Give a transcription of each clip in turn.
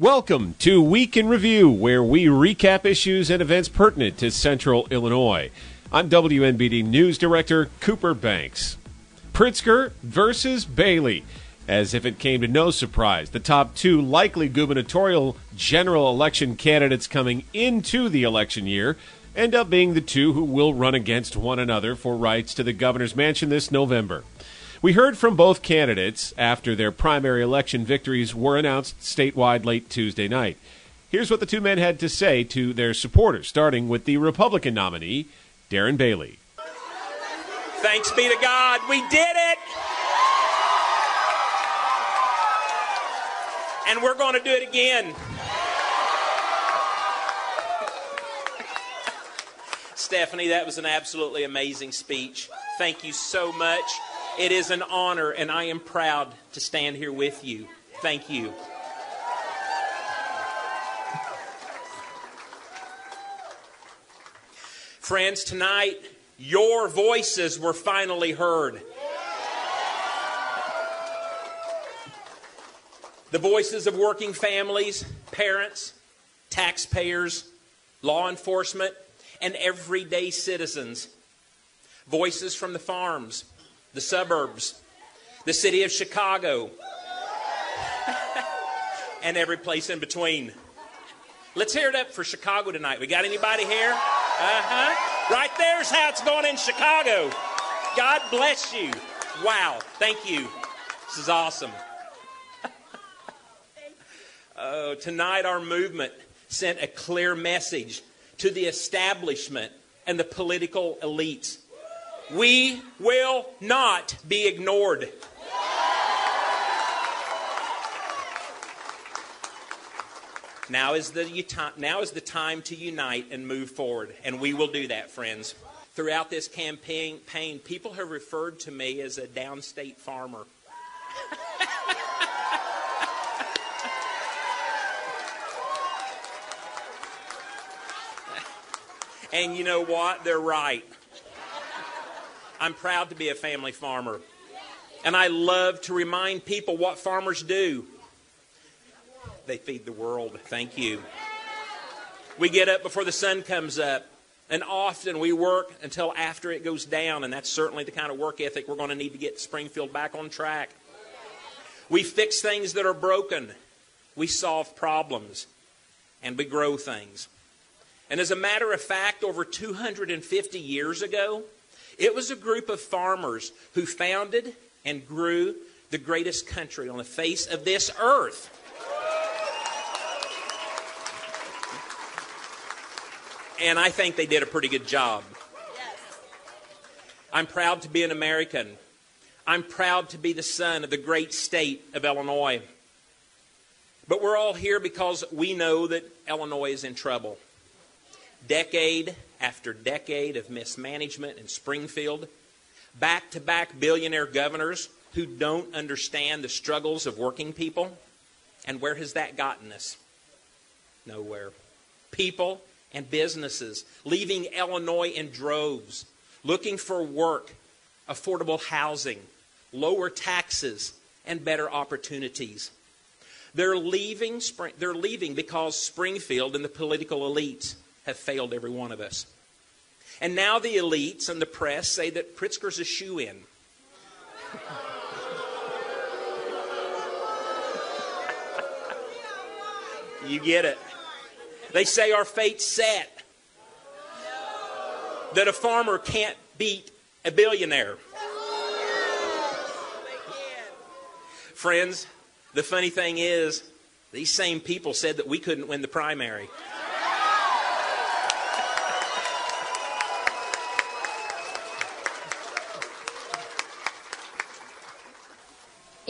Welcome to Week in Review, where we recap issues and events pertinent to Central Illinois. I'm WMBD News Director Cooper Banks. Pritzker versus Bailey. As if it came to no surprise, the top two likely gubernatorial general election candidates coming into the election year end up being the two who will run against one another for rights to the governor's mansion this November. We heard from both candidates after their primary election victories were announced statewide late Tuesday night. Here's what the two men had to say to their supporters, starting with the Republican nominee, Darren Bailey. Thanks be to God, we did it! And we're going to do it again. Stephanie, that was an absolutely amazing speech. Thank you so much. It is an honor, and I am proud to stand here with you. Thank you. Friends, tonight, your voices were finally heard. The voices of working families, parents, taxpayers, law enforcement, and everyday citizens. Voices from the farms, the suburbs, the city of Chicago, and every place in between. Let's hear it up for Chicago tonight. We got anybody here? Uh huh. Right there's how it's going in Chicago. God bless you. Wow. Thank you. This is awesome. Oh, tonight, our movement sent a clear message to the establishment and the political elites. We will not be ignored. Now is, the, now is the time to unite and move forward, and we will do that, friends. Throughout this campaign, people have referred to me as a downstate farmer. And you know what? They're right. I'm proud to be a family farmer. And I love to remind people what farmers do. They feed the world. Thank you. We get up before the sun comes up. And often we work until after it goes down. And that's certainly the kind of work ethic we're going to need to get Springfield back on track. We fix things that are broken. We solve problems. And we grow things. And as a matter of fact, over 250 years ago, it was a group of farmers who founded and grew the greatest country on the face of this earth. And I think they did a pretty good job. I'm proud to be an American. I'm proud to be the son of the great state of Illinois. But we're all here because we know that Illinois is in trouble decade after decade of mismanagement in Springfield, back to back billionaire governors who don't understand the struggles of working people. And where has that gotten us? Nowhere. People and businesses leaving Illinois in droves, looking for work, affordable housing, lower taxes, and better opportunities. They're leaving, they're leaving because Springfield and the political elites have failed every one of us. And now the elites and the press say that Pritzker's a shoe in. you get it. They say our fate's set. That a farmer can't beat a billionaire. Friends, the funny thing is, these same people said that we couldn't win the primary.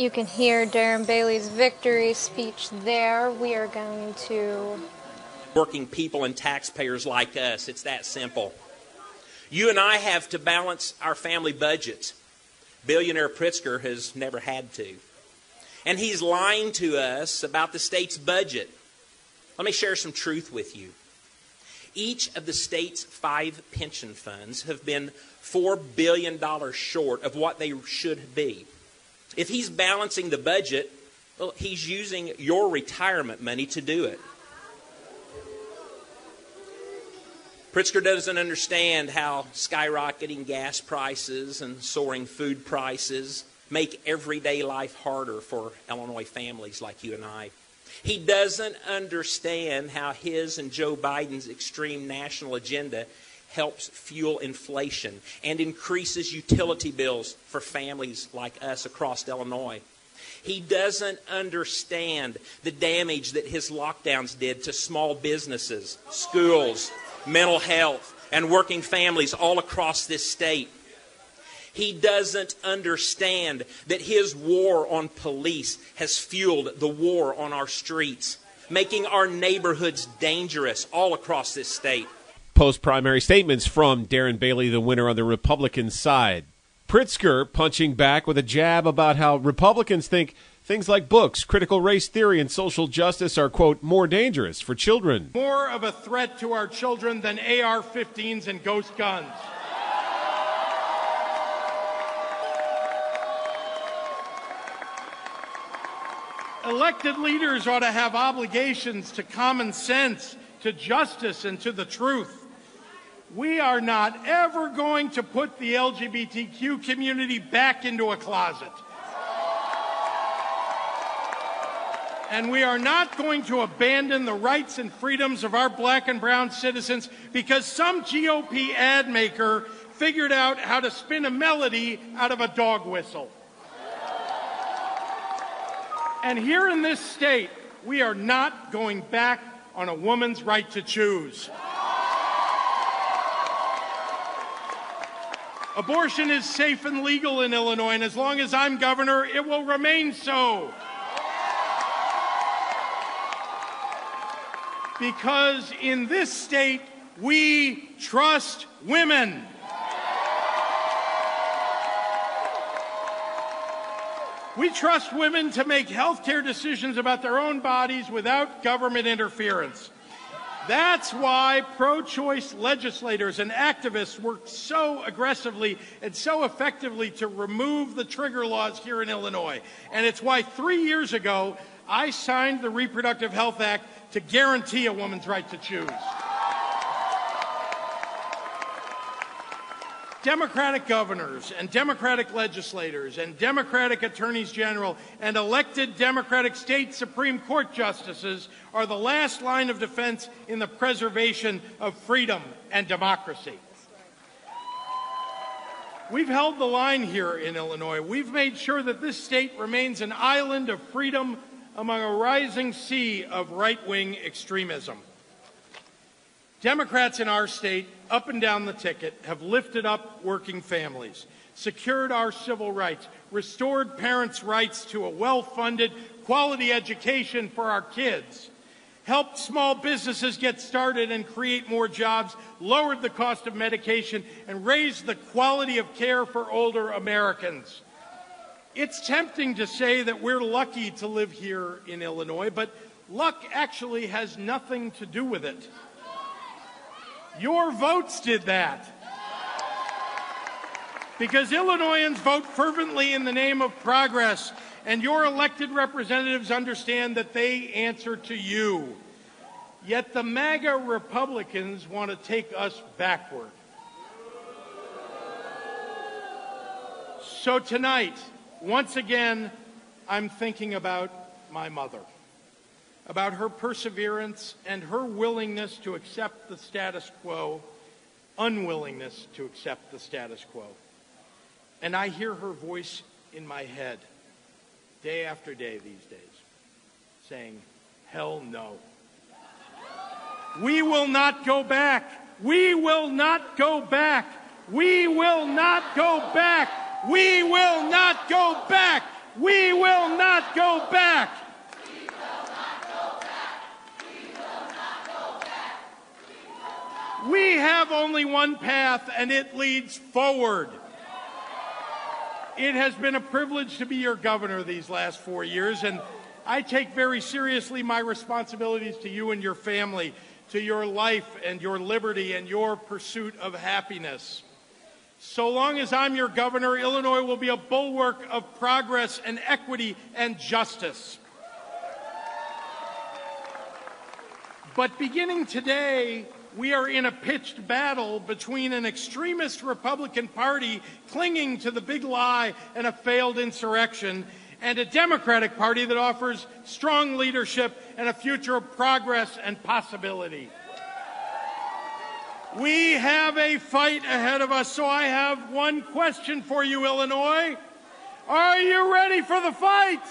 You can hear Darren Bailey's victory speech there. We are going to. Working people and taxpayers like us. It's that simple. You and I have to balance our family budgets. Billionaire Pritzker has never had to. And he's lying to us about the state's budget. Let me share some truth with you. Each of the state's five pension funds have been $4 billion short of what they should be. If he's balancing the budget, Well, he's using your retirement money to do it. Pritzker doesn't understand how skyrocketing gas prices and soaring food prices make everyday life harder for Illinois families like you and I. He doesn't understand how his and Joe Biden's extreme national agenda helps fuel inflation and increases utility bills for families like us across Illinois. He doesn't understand the damage that his lockdowns did to small businesses, schools, mental health, and working families all across this state. He doesn't understand that his war on police has fueled the war on our streets, making our neighborhoods dangerous all across this state. Post primary statements from Darren Bailey, the winner on the Republican side. Pritzker punching back with a jab about how Republicans think things like books, critical race theory, and social justice are, quote, more dangerous for children. More of a threat to our children than AR 15s and ghost guns. Elected leaders ought to have obligations to common sense, to justice, and to the truth. We are not ever going to put the LGBTQ community back into a closet. And we are not going to abandon the rights and freedoms of our black and brown citizens because some GOP ad maker figured out how to spin a melody out of a dog whistle. And here in this state, we are not going back on a woman's right to choose. Abortion is safe and legal in Illinois, and as long as I'm governor, it will remain so. Because in this state, we trust women. We trust women to make health care decisions about their own bodies without government interference. That's why pro choice legislators and activists worked so aggressively and so effectively to remove the trigger laws here in Illinois. And it's why three years ago I signed the Reproductive Health Act to guarantee a woman's right to choose. Democratic governors and Democratic legislators and Democratic attorneys general and elected Democratic state Supreme Court justices are the last line of defense in the preservation of freedom and democracy. We've held the line here in Illinois. We've made sure that this state remains an island of freedom among a rising sea of right wing extremism. Democrats in our state, up and down the ticket, have lifted up working families, secured our civil rights, restored parents' rights to a well funded, quality education for our kids, helped small businesses get started and create more jobs, lowered the cost of medication, and raised the quality of care for older Americans. It's tempting to say that we're lucky to live here in Illinois, but luck actually has nothing to do with it. Your votes did that. Because Illinoisans vote fervently in the name of progress, and your elected representatives understand that they answer to you. Yet the MAGA Republicans want to take us backward. So tonight, once again, I'm thinking about my mother about her perseverance and her willingness to accept the status quo, unwillingness to accept the status quo. And I hear her voice in my head day after day these days saying, Hell no. We will not go back. We will not go back. We will not go back. We will not go back. We will not go back. We have only one path, and it leads forward. It has been a privilege to be your governor these last four years, and I take very seriously my responsibilities to you and your family, to your life and your liberty and your pursuit of happiness. So long as I'm your governor, Illinois will be a bulwark of progress and equity and justice. But beginning today, we are in a pitched battle between an extremist Republican Party clinging to the big lie and a failed insurrection and a Democratic Party that offers strong leadership and a future of progress and possibility. We have a fight ahead of us, so I have one question for you, Illinois. Are you ready for the fight?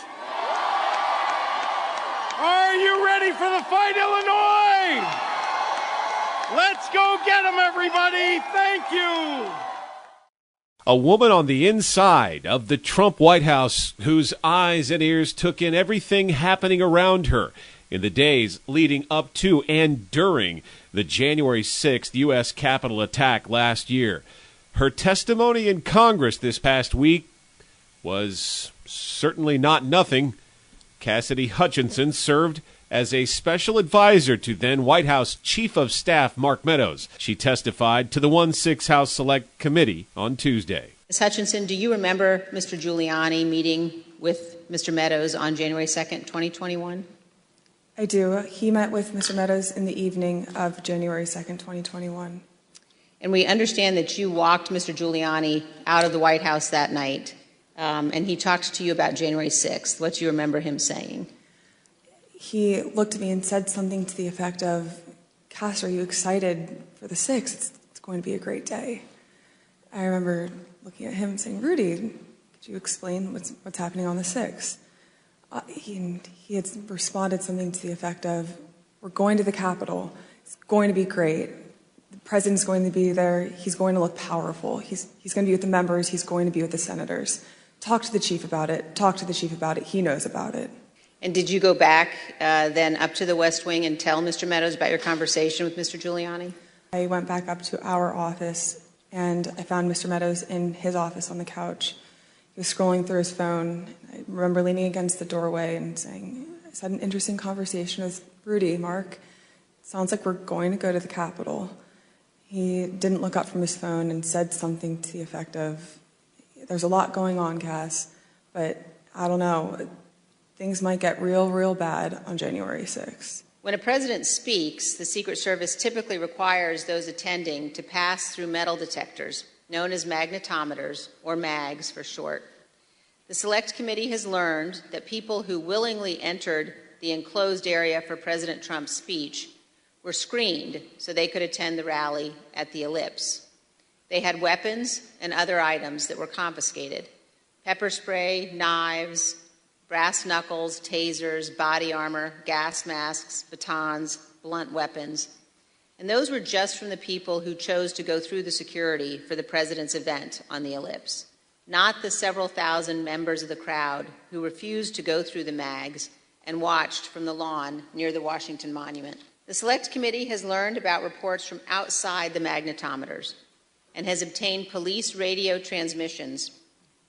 Are you ready for the fight, Illinois? Let's go get them, everybody. Thank you. A woman on the inside of the Trump White House whose eyes and ears took in everything happening around her in the days leading up to and during the January 6th U.S. Capitol attack last year. Her testimony in Congress this past week was certainly not nothing. Cassidy Hutchinson served as a special advisor to then White House Chief of Staff Mark Meadows. She testified to the 1 6 House Select Committee on Tuesday. Ms. Hutchinson, do you remember Mr. Giuliani meeting with Mr. Meadows on January 2nd, 2021? I do. He met with Mr. Meadows in the evening of January 2nd, 2021. And we understand that you walked Mr. Giuliani out of the White House that night, um, and he talked to you about January 6th. What do you remember him saying? He looked at me and said something to the effect of, Cass, are you excited for the 6th? It's, it's going to be a great day. I remember looking at him and saying, Rudy, could you explain what's, what's happening on the 6th? Uh, he, he had responded something to the effect of, We're going to the Capitol. It's going to be great. The president's going to be there. He's going to look powerful. He's, he's going to be with the members. He's going to be with the senators. Talk to the chief about it. Talk to the chief about it. He knows about it. And did you go back uh, then up to the West Wing and tell Mr. Meadows about your conversation with Mr. Giuliani? I went back up to our office and I found Mr. Meadows in his office on the couch. He was scrolling through his phone. I remember leaning against the doorway and saying, I had an interesting conversation with Rudy, Mark. Sounds like we're going to go to the Capitol. He didn't look up from his phone and said something to the effect of, There's a lot going on, Cass, but I don't know. Things might get real, real bad on January 6th. When a president speaks, the Secret Service typically requires those attending to pass through metal detectors, known as magnetometers, or MAGs for short. The Select Committee has learned that people who willingly entered the enclosed area for President Trump's speech were screened so they could attend the rally at the ellipse. They had weapons and other items that were confiscated pepper spray, knives, brass knuckles, tasers, body armor, gas masks, batons, blunt weapons. And those were just from the people who chose to go through the security for the president's event on the ellipse, not the several thousand members of the crowd who refused to go through the mags and watched from the lawn near the Washington Monument. The Select Committee has learned about reports from outside the magnetometers and has obtained police radio transmissions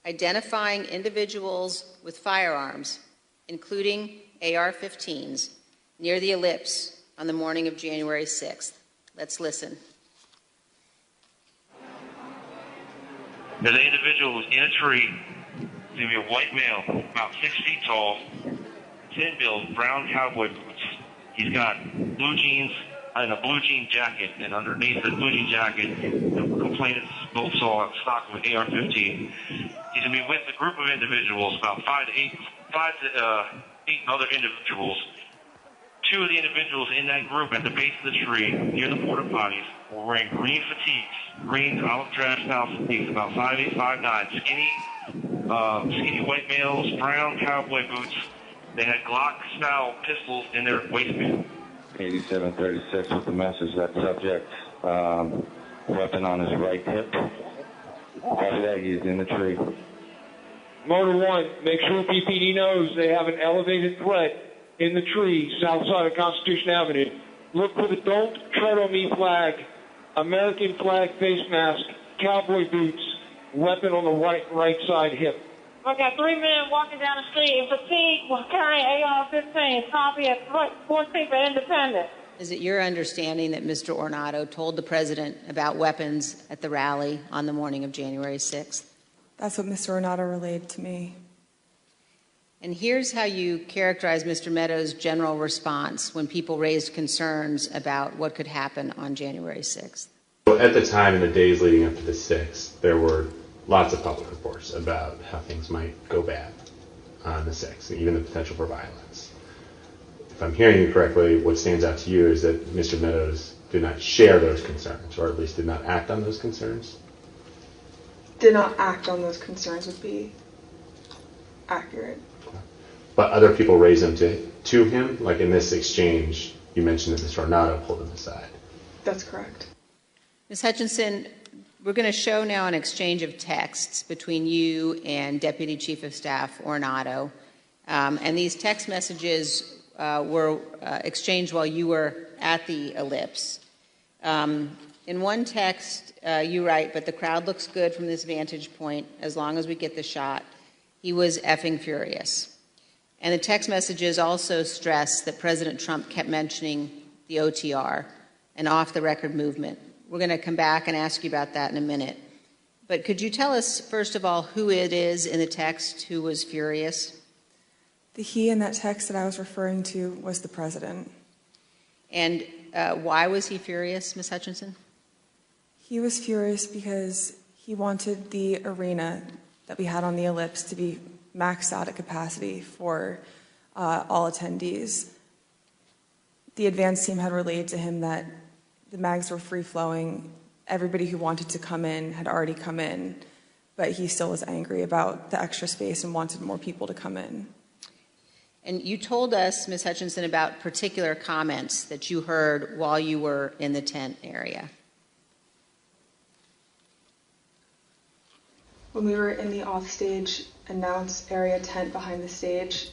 identifying individuals with firearms, including AR 15s, near the ellipse on the morning of January 6th. Let's listen. An individual who's in a tree. To be a white male, about six feet tall, thin build, brown cowboy boots. He's got blue jeans and a blue jean jacket, and underneath the blue jean jacket, the complainants both saw stock of an AR-15. He's going to be with a group of individuals, about five to eight, five to uh, eight other individuals. Two of the individuals in that group at the base of the tree near the porta potties were wearing green fatigues, green olive drab style fatigues, about five eight, five nine, skinny, uh, skinny white males, brown cowboy boots. They had Glock style pistols in their waistband. 8736 with the message that subject um, weapon on his right hip. Copy that, he's in the tree. Motor 1, make sure PPD knows they have an elevated threat in the tree south side of Constitution Avenue. Look for the Don't Tread on Me flag, American flag face mask, cowboy boots, weapon on the right, right side hip. I got three men walking down the street in fatigue carrying AR-15. Copy at 14th and Independent. Is it your understanding that Mr. Ornato told the president about weapons at the rally on the morning of January 6th? That's what Mr. Ornato relayed to me. And here's how you characterize Mr. Meadows' general response when people raised concerns about what could happen on January 6th. At the time, in the days leading up to the 6th, there were lots of public reports about how things might go bad on the 6th, even the potential for violence. If I'm hearing you correctly, what stands out to you is that Mr. Meadows did not share those concerns, or at least did not act on those concerns? Did not act on those concerns would be accurate. But other people raised them to, to him? Like in this exchange, you mentioned that Mr. Ornato pulled him aside. That's correct. Ms. Hutchinson, we're going to show now an exchange of texts between you and Deputy Chief of Staff Ornato. Um, and these text messages uh, were uh, exchanged while you were at the ellipse. Um, in one text, uh, you write, but the crowd looks good from this vantage point as long as we get the shot. He was effing furious. And the text messages also stress that President Trump kept mentioning the OTR, an off the record movement. We're going to come back and ask you about that in a minute. But could you tell us, first of all, who it is in the text who was furious? The he in that text that I was referring to was the president. And uh, why was he furious, Ms. Hutchinson? He was furious because he wanted the arena that we had on the ellipse to be maxed out at capacity for uh, all attendees. The advance team had relayed to him that the mags were free flowing. Everybody who wanted to come in had already come in, but he still was angry about the extra space and wanted more people to come in. And you told us, Ms. Hutchinson, about particular comments that you heard while you were in the tent area. When we were in the offstage announce area tent behind the stage,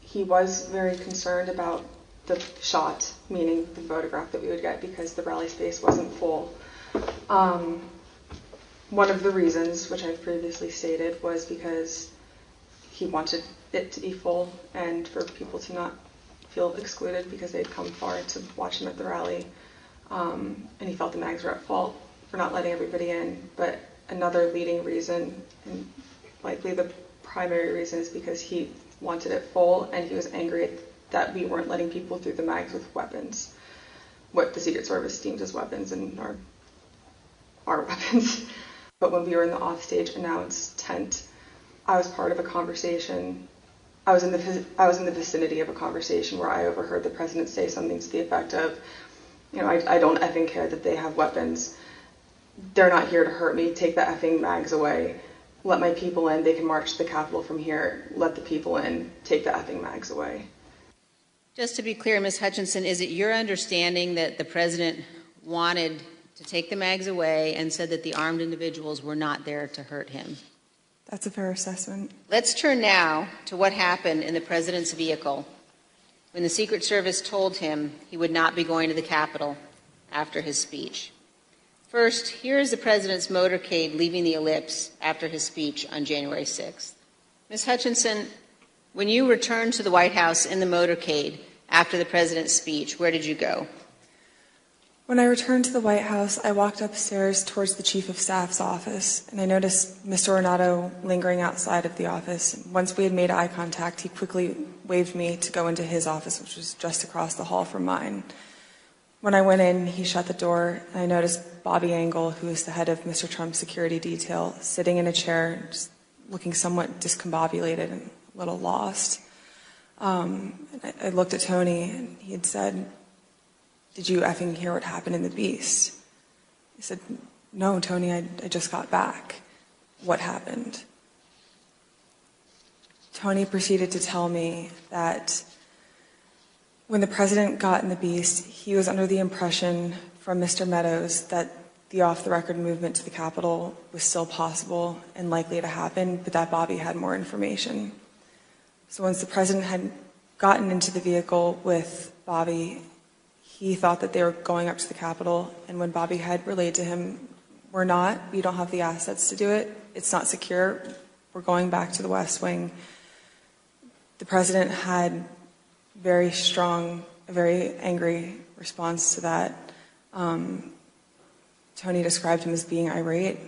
he was very concerned about the shot, meaning the photograph that we would get because the rally space wasn't full. Um, one of the reasons, which I've previously stated, was because he wanted it to be full and for people to not feel excluded because they'd come far to watch him at the rally. Um, and he felt the mags were at fault for not letting everybody in. But another leading reason, and likely the primary reason, is because he wanted it full and he was angry that we weren't letting people through the mags with weapons, what the Secret Service deems as weapons and our, our weapons. But when we were in the offstage announce tent, I was part of a conversation. I was in the I was in the vicinity of a conversation where I overheard the president say something to the effect of, you know, I, I don't effing care that they have weapons. They're not here to hurt me. Take the effing mags away. Let my people in. They can march to the Capitol from here. Let the people in. Take the effing mags away. Just to be clear, Ms. Hutchinson, is it your understanding that the president wanted to take the mags away and said that the armed individuals were not there to hurt him? That's a fair assessment. Let's turn now to what happened in the president's vehicle when the Secret Service told him he would not be going to the Capitol after his speech. First, here is the president's motorcade leaving the ellipse after his speech on January 6th. Ms. Hutchinson, when you returned to the White House in the motorcade after the president's speech, where did you go? When I returned to the White House, I walked upstairs towards the Chief of Staff's office, and I noticed Mr. Ornato lingering outside of the office. Once we had made eye contact, he quickly waved me to go into his office, which was just across the hall from mine. When I went in, he shut the door, and I noticed Bobby Engel, who is the head of Mr. Trump's security detail, sitting in a chair, just looking somewhat discombobulated and a little lost. Um, I, I looked at Tony, and he had said, did you effing hear what happened in the Beast? I said, No, Tony, I, I just got back. What happened? Tony proceeded to tell me that when the president got in the Beast, he was under the impression from Mr. Meadows that the off the record movement to the Capitol was still possible and likely to happen, but that Bobby had more information. So once the president had gotten into the vehicle with Bobby he thought that they were going up to the Capitol, and when Bobby had relayed to him, we're not, we don't have the assets to do it, it's not secure, we're going back to the West Wing. The president had very strong, a very angry response to that. Um, Tony described him as being irate.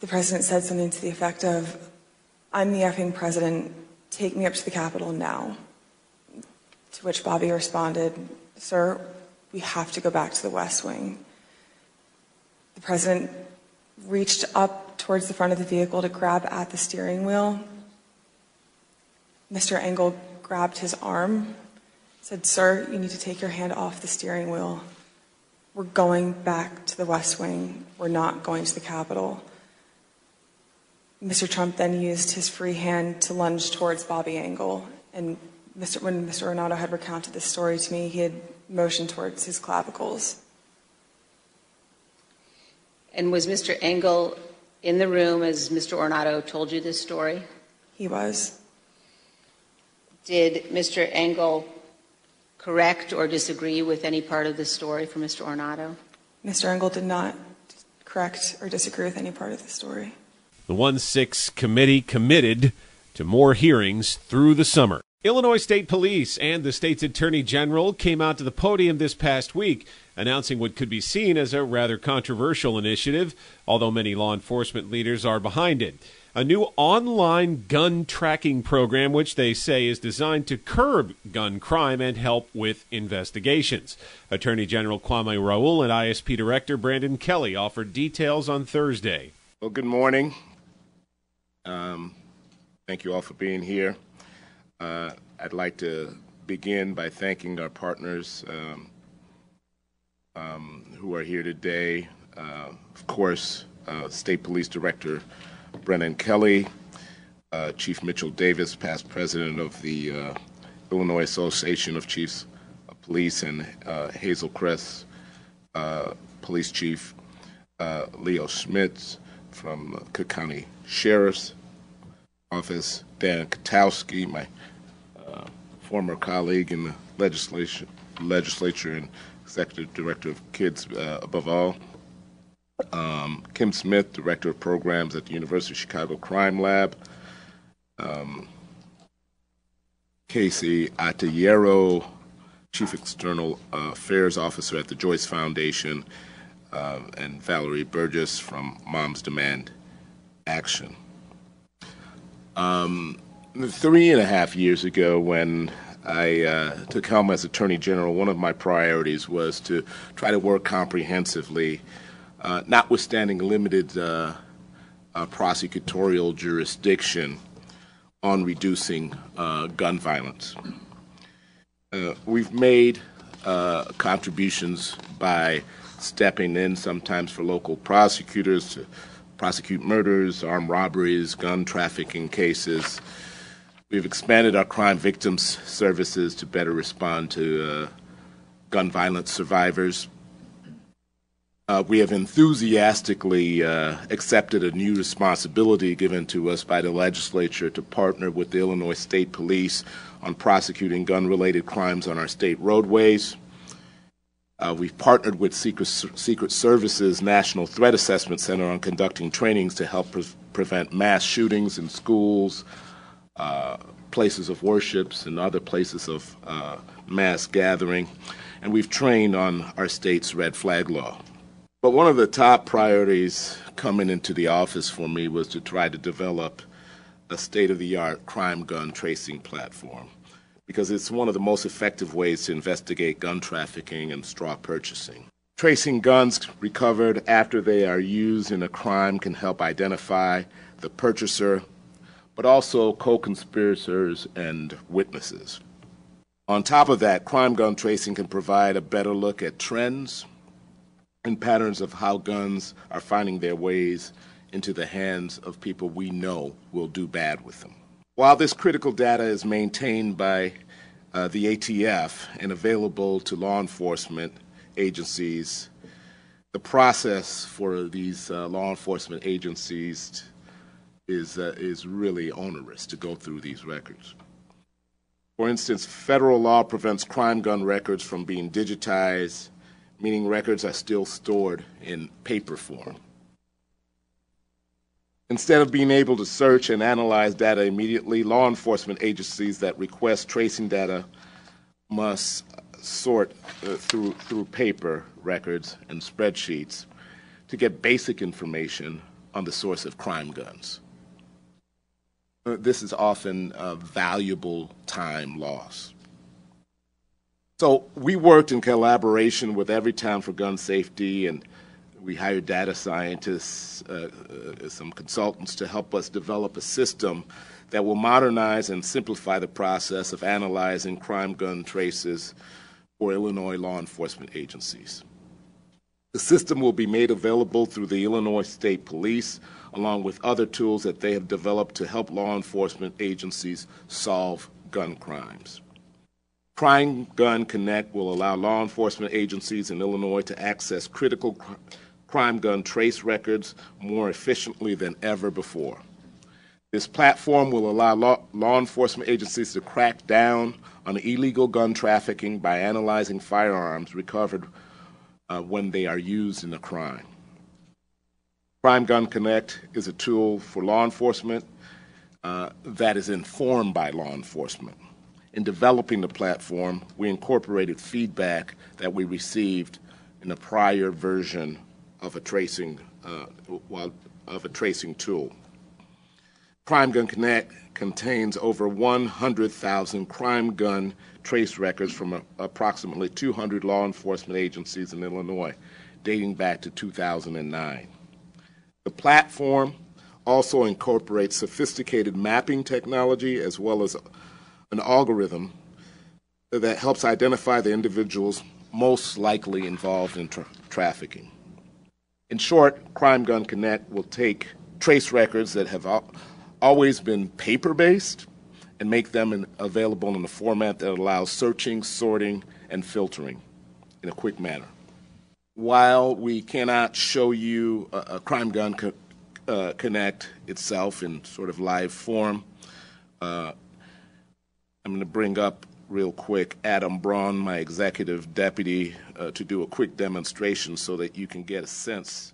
The president said something to the effect of, I'm the effing president. Take me up to the Capitol now. To which Bobby responded, Sir, we have to go back to the West Wing. The president reached up towards the front of the vehicle to grab at the steering wheel. Mr. Engel grabbed his arm, said, Sir, you need to take your hand off the steering wheel. We're going back to the West Wing. We're not going to the Capitol. Mr. Trump then used his free hand to lunge towards Bobby Engel. And Mr. when Mr. Ornato had recounted this story to me, he had motioned towards his clavicles. And was Mr. Engel in the room as Mr. Ornato told you this story? He was. Did Mr. Engel correct or disagree with any part of the story from Mr. Ornato? Mr. Engel did not correct or disagree with any part of the story. The 1 6 committee committed to more hearings through the summer. Illinois State Police and the state's Attorney General came out to the podium this past week announcing what could be seen as a rather controversial initiative, although many law enforcement leaders are behind it. A new online gun tracking program, which they say is designed to curb gun crime and help with investigations. Attorney General Kwame Raoul and ISP Director Brendan Kelly offered details on Thursday. Well, good morning. Um, thank you all for being here. Uh, I'd like to begin by thanking our partners um, um, who are here today. Uh, of course, uh, State Police Director Brendan Kelly, uh, Chief Mitchell Davis, past president of the uh, Illinois Association of Chiefs of Police, and uh, Hazel Crest, Police Chief Leo Schmitz from Cook County Sheriff's Office, Dan Kotowski, my uh, former colleague in the legislature, legislature and executive director of Kids uh, Above All, um, Kim Smith, director of programs at the University of Chicago Crime Lab, um, Casey Atayero, chief external affairs officer at the Joyce Foundation, uh, and Valerie Burgess from Moms Demand Action. Um, three and a half years ago, when I uh, took helm as Attorney General, one of my priorities was to try to work comprehensively, uh, notwithstanding limited uh, uh prosecutorial jurisdiction, on reducing uh, gun violence. Uh, we've made contributions by stepping in sometimes for local prosecutors to prosecute murders, armed robberies, gun trafficking cases. We've expanded our crime victims services to better respond to uh, gun violence survivors. Uh, we have enthusiastically uh, accepted a new responsibility given to us by the legislature to partner with the Illinois State Police on prosecuting gun related crimes on our state roadways. Uh, we've partnered with Secret, Secret, Services National Threat Assessment Center on conducting trainings to help pre- prevent mass shootings in schools, uh, places of worships, and other places of uh, mass gathering. And we've trained on our state's red flag law. But one of the top priorities coming into the office for me was to try to develop a state of the art crime gun tracing platform because it's one of the most effective ways to investigate gun trafficking and straw purchasing. Tracing guns recovered after they are used in a crime can help identify the purchaser, but also co conspirators and witnesses. On top of that, crime gun tracing can provide a better look at trends and patterns of how guns are finding their ways into the hands of people we know will do bad with them. While this critical data is maintained by uh, the ATF and available to law enforcement agencies, the process for these uh, law enforcement agencies is, uh, is really onerous to go through these records. For instance, federal law prevents crime gun records from being digitized, meaning records are still stored in paper form. Instead of being able to search and analyze data immediately, law enforcement agencies that request tracing data must sort uh, through, through paper records and spreadsheets to get basic information on the source of crime guns. uh, this is often a valuable time loss. So we worked in collaboration with Everytown for Gun Safety, and we hired data scientists, uh, uh, some consultants to help us develop a system that will modernize and simplify the process of analyzing crime gun traces for Illinois law enforcement agencies. The system will be made available through the Illinois State Police, along with other tools that they have developed to help law enforcement agencies solve gun crimes. Crime Gun Connect will allow law enforcement agencies in Illinois to access critical cr- crime gun trace records more efficiently than ever before. This platform will allow law, law, enforcement agencies to crack down on illegal gun trafficking by analyzing firearms recovered uh, when they are used in a crime. Crime Gun Connect is a tool for law enforcement uh, that is informed by law enforcement. In developing the platform, we incorporated feedback that we received in a prior version of a tracing uh, of a tracing tool. Crime Gun Connect contains over 100,000 crime gun trace records from a, approximately 200 law enforcement agencies in Illinois, dating back to 2009. The platform also incorporates sophisticated mapping technology as well as an algorithm that helps identify the individuals most likely involved in tra- trafficking. In short, Crime Gun Connect will take trace records that have always been paper based and make them available in a format that allows searching, sorting, and filtering in a quick manner. While we cannot show you a, a Crime Gun co- uh, Connect itself in sort of live form, uh, I'm going to bring up real quick Adam Braun, my executive deputy, uh, to do a quick demonstration so that you can get a sense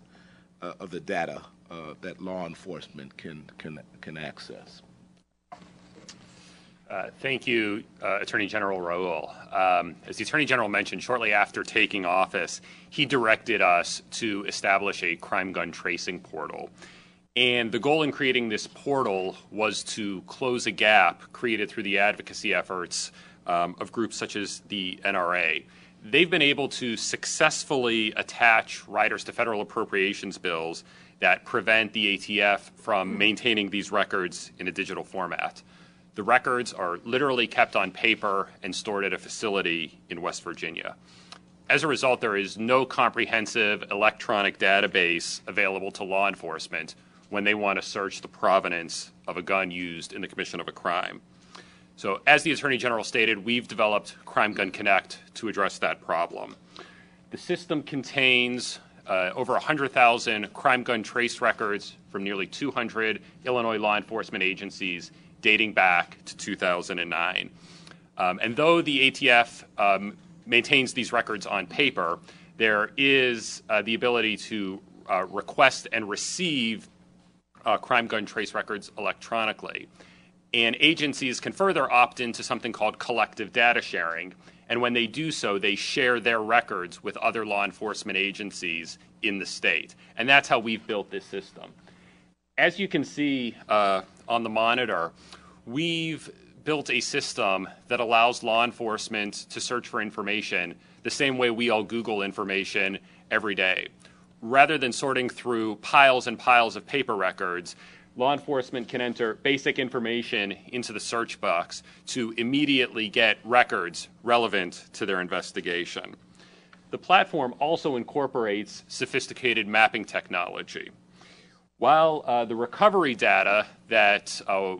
uh, of the data uh, that law enforcement can, can, can access. Uh, thank you, uh, Attorney General Raoul. Um, as the Attorney General mentioned, shortly after taking office, he directed us to establish a crime gun tracing portal. And the goal in creating this portal was to close a gap created through the advocacy efforts um, of groups such as the NRA. They've been able to successfully attach riders to federal appropriations bills that prevent the ATF from maintaining these records in a digital format. The records are literally kept on paper and stored at a facility in West Virginia. As a result, there is no comprehensive electronic database available to law enforcement when they want to search the provenance of a gun used in the commission of a crime. So, as the Attorney General stated, we've developed Crime Gun Connect to address that problem. The system contains uh, over 100,000 crime gun trace records from nearly 200 Illinois law enforcement agencies dating back to 2009. Um, and though the ATF um, maintains these records on paper, there is uh, the ability to uh, request and receive uh, crime gun trace records electronically. And agencies can further opt into something called collective data sharing. And when they do so, they share their records with other law enforcement agencies in the state. And that's how we've built this system. As you can see uh, on the monitor, we've built a system that allows law enforcement to search for information the same way we all Google information every day. Rather than sorting through piles and piles of paper records, law enforcement can enter basic information into the search box to immediately get records relevant to their investigation. The platform also incorporates sophisticated mapping technology. While uh, the recovery data that uh,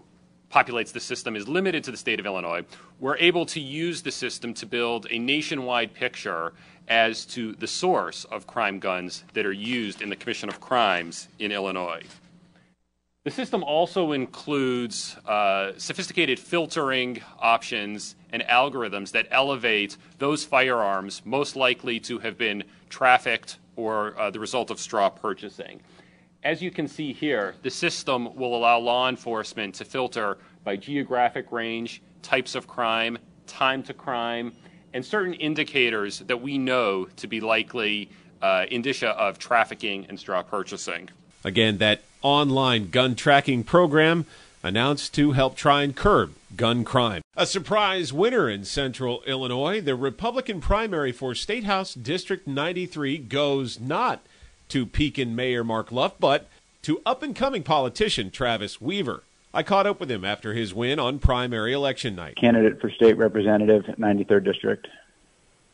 populates the system is limited to the state of Illinois, we're able to use the system to build a nationwide picture as to the source of crime guns that are used in the commission of crimes in Illinois. The system also includes uh, sophisticated filtering options and algorithms that elevate those firearms most likely to have been trafficked or uh, the result of straw purchasing. As you can see here, the system will allow law enforcement to filter by geographic range, types of crime, time to crime, and certain indicators that we know to be likely uh, indicia of trafficking and straw purchasing. Again, that online gun tracking program announced to help try and curb gun crime. A surprise winner in central Illinois. The Republican primary for State House District 93 goes not to Pekin Mayor Mark Luft, but to up and coming politician Travis Weaver. I caught up with him after his win on primary election night. Candidate for state representative, 93rd District.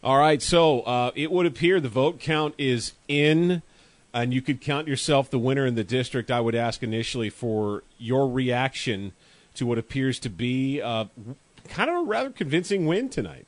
All right, so uh, it would appear the vote count is in and you could count yourself the winner in the district, I would ask initially for your reaction to what appears to be uh, kind of a rather convincing win tonight.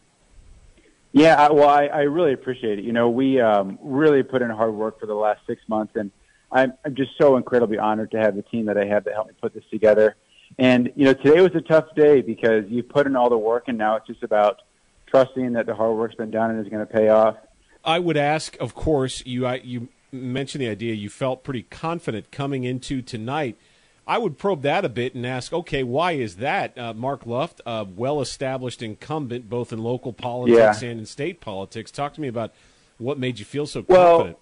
Yeah, well, I, I really appreciate it. You know, we um, really put in hard work for the last six months, and I'm, I'm just so incredibly honored to have the team that I have that helped me put this together. And you know, today was a tough day because you put in all the work, and now it's just about trusting that the hard work's been done and is going to pay off. I would ask, of course, you I, you mentioned the idea you felt pretty confident coming into tonight. I would probe that a bit and ask, okay, why is that? Uh, Mark Luft, a well-established incumbent both in local politics yeah. and in state politics. Talk to me about what made you feel so well, confident.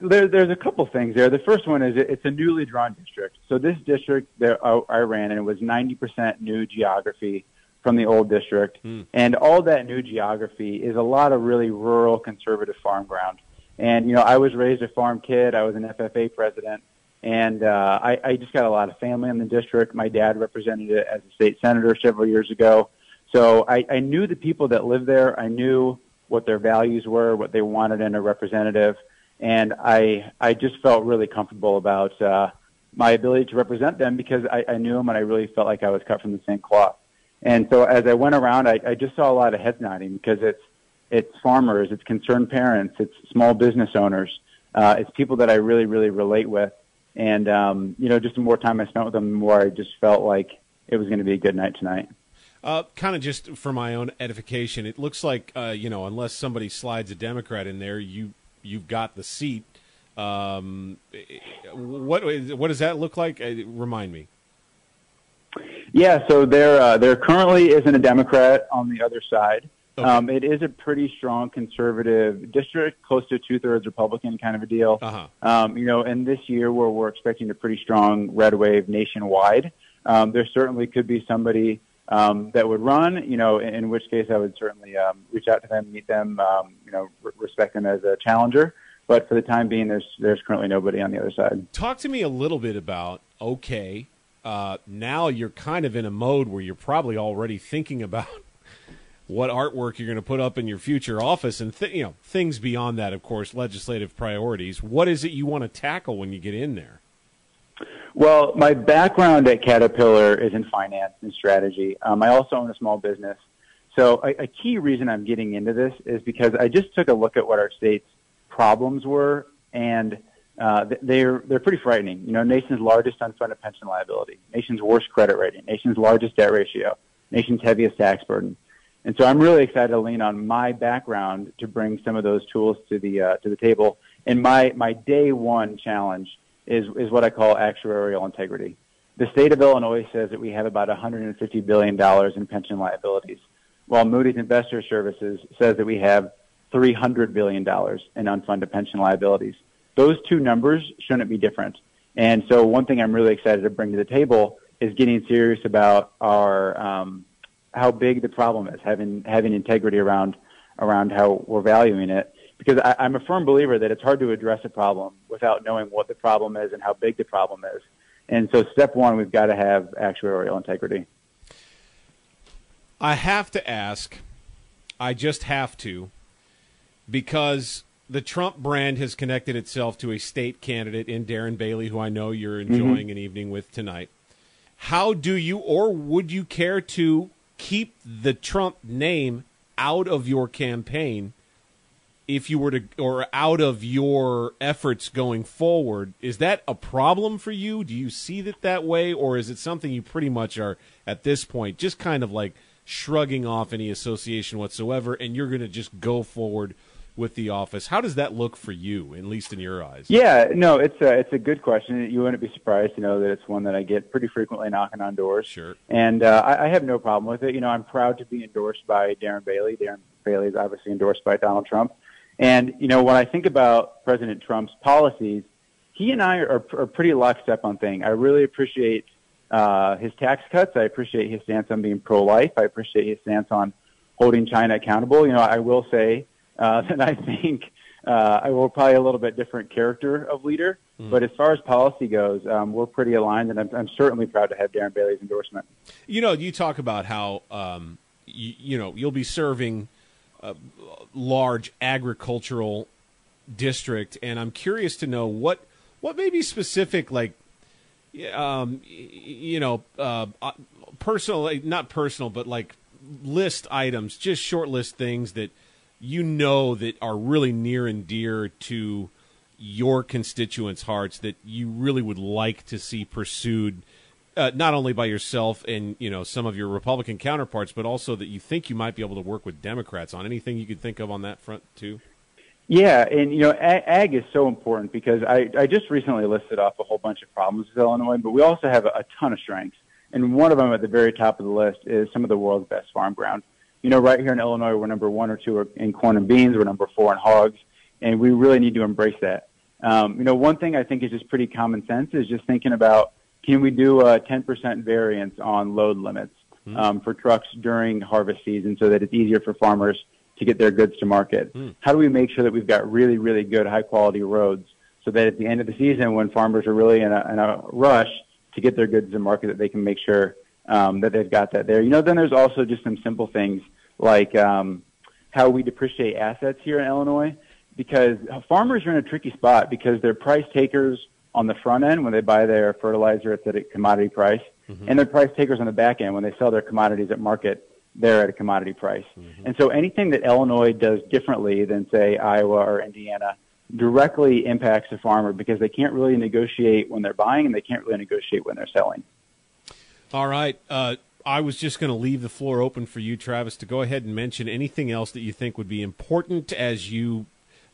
There, there's a couple things there. The first one is it's a newly drawn district. So this district that I ran in was 90% new geography from the old district, Hmm. and all that new geography is a lot of really rural conservative farm ground. And you know, I was raised a farm kid. I was an FFA president, and uh, I, I just got a lot of family in the district. My dad represented it as a state senator several years ago, so I, I knew the people that lived there. I knew what their values were, what they wanted in a representative, and I I just felt really comfortable about uh, my ability to represent them because I, I knew them and I really felt like I was cut from the same cloth. And so as I went around, I, I just saw a lot of heads nodding because it's it's farmers, it's concerned parents, it's small business owners, uh, it's people that I really, really relate with. And, um, you know, just the more time I spent with them, the more I just felt like it was going to be a good night tonight. Uh, kind of just for my own edification, it looks like uh, you know, unless somebody slides a Democrat in there, you you've got the seat. Um, what what does that look like? Uh, remind me. Yeah, so there uh, there currently isn't a Democrat on the other side. Okay. Um, it is a pretty strong conservative district, close to two thirds Republican kind of a deal. Uh-huh. Um, you know, and this year where we're expecting a pretty strong red wave nationwide, um, there certainly could be somebody um, that would run. You know, in, in which case I would certainly um, reach out to them, meet them, um, you know, r- respect them as a challenger. But for the time being, there's there's currently nobody on the other side. Talk to me a little bit about okay. Uh, now you're kind of in a mode where you're probably already thinking about what artwork you're going to put up in your future office, and th- you know things beyond that. Of course, legislative priorities. What is it you want to tackle when you get in there? Well, my background at Caterpillar is in finance and strategy. Um, I also own a small business. So a, a key reason I'm getting into this is because I just took a look at what our state's problems were, and uh, they're they're pretty frightening. You know, nation's largest unfunded pension liability, nation's worst credit rating, nation's largest debt ratio, nation's heaviest tax burden. And so I'm really excited to lean on my background to bring some of those tools to the uh, to the table. And my my day one challenge is is what I call actuarial integrity. The state of Illinois says that we have about 150 billion dollars in pension liabilities, while Moody's Investor Services says that we have 300 billion dollars in unfunded pension liabilities. Those two numbers shouldn't be different. And so one thing I'm really excited to bring to the table is getting serious about our um, how big the problem is, having having integrity around around how we're valuing it. Because I, I'm a firm believer that it's hard to address a problem without knowing what the problem is and how big the problem is. And so, step one, we've got to have actuarial integrity. I have to ask. I just have to, because the Trump brand has connected itself to a state candidate in Darren Bailey, who I know you're mm-hmm. enjoying an evening with tonight. How do you, or would you care to keep the Trump name out of your campaign if you were to, or out of your efforts going forward? Is that a problem for you? Do you see it that way, or is it something you pretty much are at this point just kind of like shrugging off any association whatsoever, and you're going to just go forward with the office? How does that look for you, at least in your eyes? Yeah, no, it's a it's a good question. You wouldn't be surprised to know that it's one that I get pretty frequently knocking on doors. Sure. And uh, I, I have no problem with it. You know, I'm proud to be endorsed by Darren Bailey. Darren Bailey is obviously endorsed by Donald Trump. And you know, when I think about President Trump's policies, he and I are, are pretty lockstep on things. I really appreciate uh, his tax cuts. I appreciate his stance on being pro-life. I appreciate his stance on holding China accountable. You know, I will say uh, that I think uh, I will probably a little bit different character of leader. Mm. But as far as policy goes, um, we're pretty aligned, and I'm, I'm, certainly proud to have Darren Bailey's endorsement. You know, you talk about how um, you, you, know you'll be serving a large agricultural district, and I'm curious to know what what may be specific, like um, you know, uh, uh personal, not personal, but like list items, just short list things that you know that are really near and dear to your constituents' hearts that you really would like to see pursued, uh, not only by yourself and you know some of your Republican counterparts, but also that you think you might be able to work with Democrats on anything you could think of on that front too. Yeah, and you know, ag is so important because I, I just recently listed off a whole bunch of problems with Illinois, but we also have a, a ton of strengths. And one of them at the very top of the list is some of the world's best farm ground. You know, right here in Illinois, we're number one or two in corn and beans. We're number four in hogs, and we really need to embrace that. Um, you know, one thing I think is just pretty common sense is just thinking about can we do a 10% variance on load limits hmm. um, for trucks during harvest season so that it's easier for farmers to get their goods to market? Mm. How do we make sure that we've got really, really good high quality roads so that at the end of the season, when farmers are really in a, in a rush to get their goods to market, that they can make sure um, that they've got that there. You know, then there's also just some simple things like um, how we depreciate assets here in Illinois because farmers are in a tricky spot because they're price takers on the front end when they buy their fertilizer at the commodity price, mm-hmm. and they're price takers on the back end when they sell their commodities at market they're at a commodity price. Mm-hmm. And so anything that Illinois does differently than, say, Iowa or Indiana directly impacts the farmer because they can't really negotiate when they're buying and they can't really negotiate when they're selling. All right. Uh, I was just going to leave the floor open for you, Travis, to go ahead and mention anything else that you think would be important as you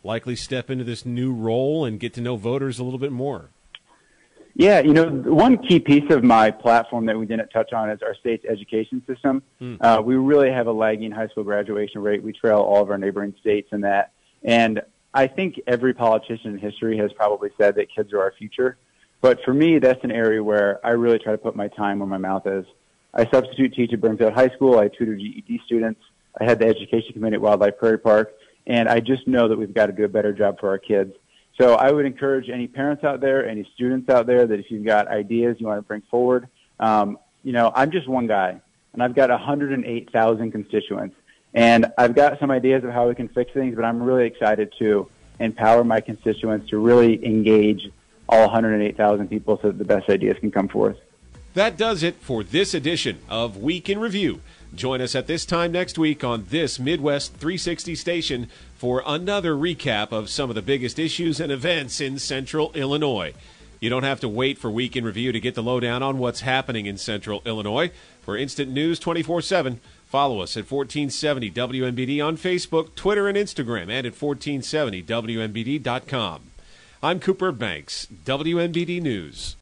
likely step into this new role and get to know voters a little bit more. Yeah, you know, one key piece of my platform that we didn't touch on is our state's education system. Mm. Uh, we really have a lagging high school graduation rate. We trail all of our neighboring states in that. And I think every politician in history has probably said that kids are our future. But for me, that's an area where I really try to put my time where my mouth is. I substitute teach at Brimfield High School. I tutor GED students. I had the education committee at Wildlife Prairie Park. And I just know that we've got to do a better job for our kids. So I would encourage any parents out there, any students out there, that if you've got ideas you want to bring forward, um, you know, I'm just one guy, and I've got 108,000 constituents, and I've got some ideas of how we can fix things, but I'm really excited to empower my constituents to really engage all 108,000 people so that the best ideas can come forth. That does it for this edition of Week in Review. Join us at this time next week on this Midwest 360 station for another recap of some of the biggest issues and events in central Illinois. You don't have to wait for Week in Review to get the lowdown on what's happening in central Illinois. For instant news 24 7, follow us at 1470 WMBD on Facebook, Twitter, and Instagram, and at 1470WMBD.com. I'm Cooper Banks, WMBD News.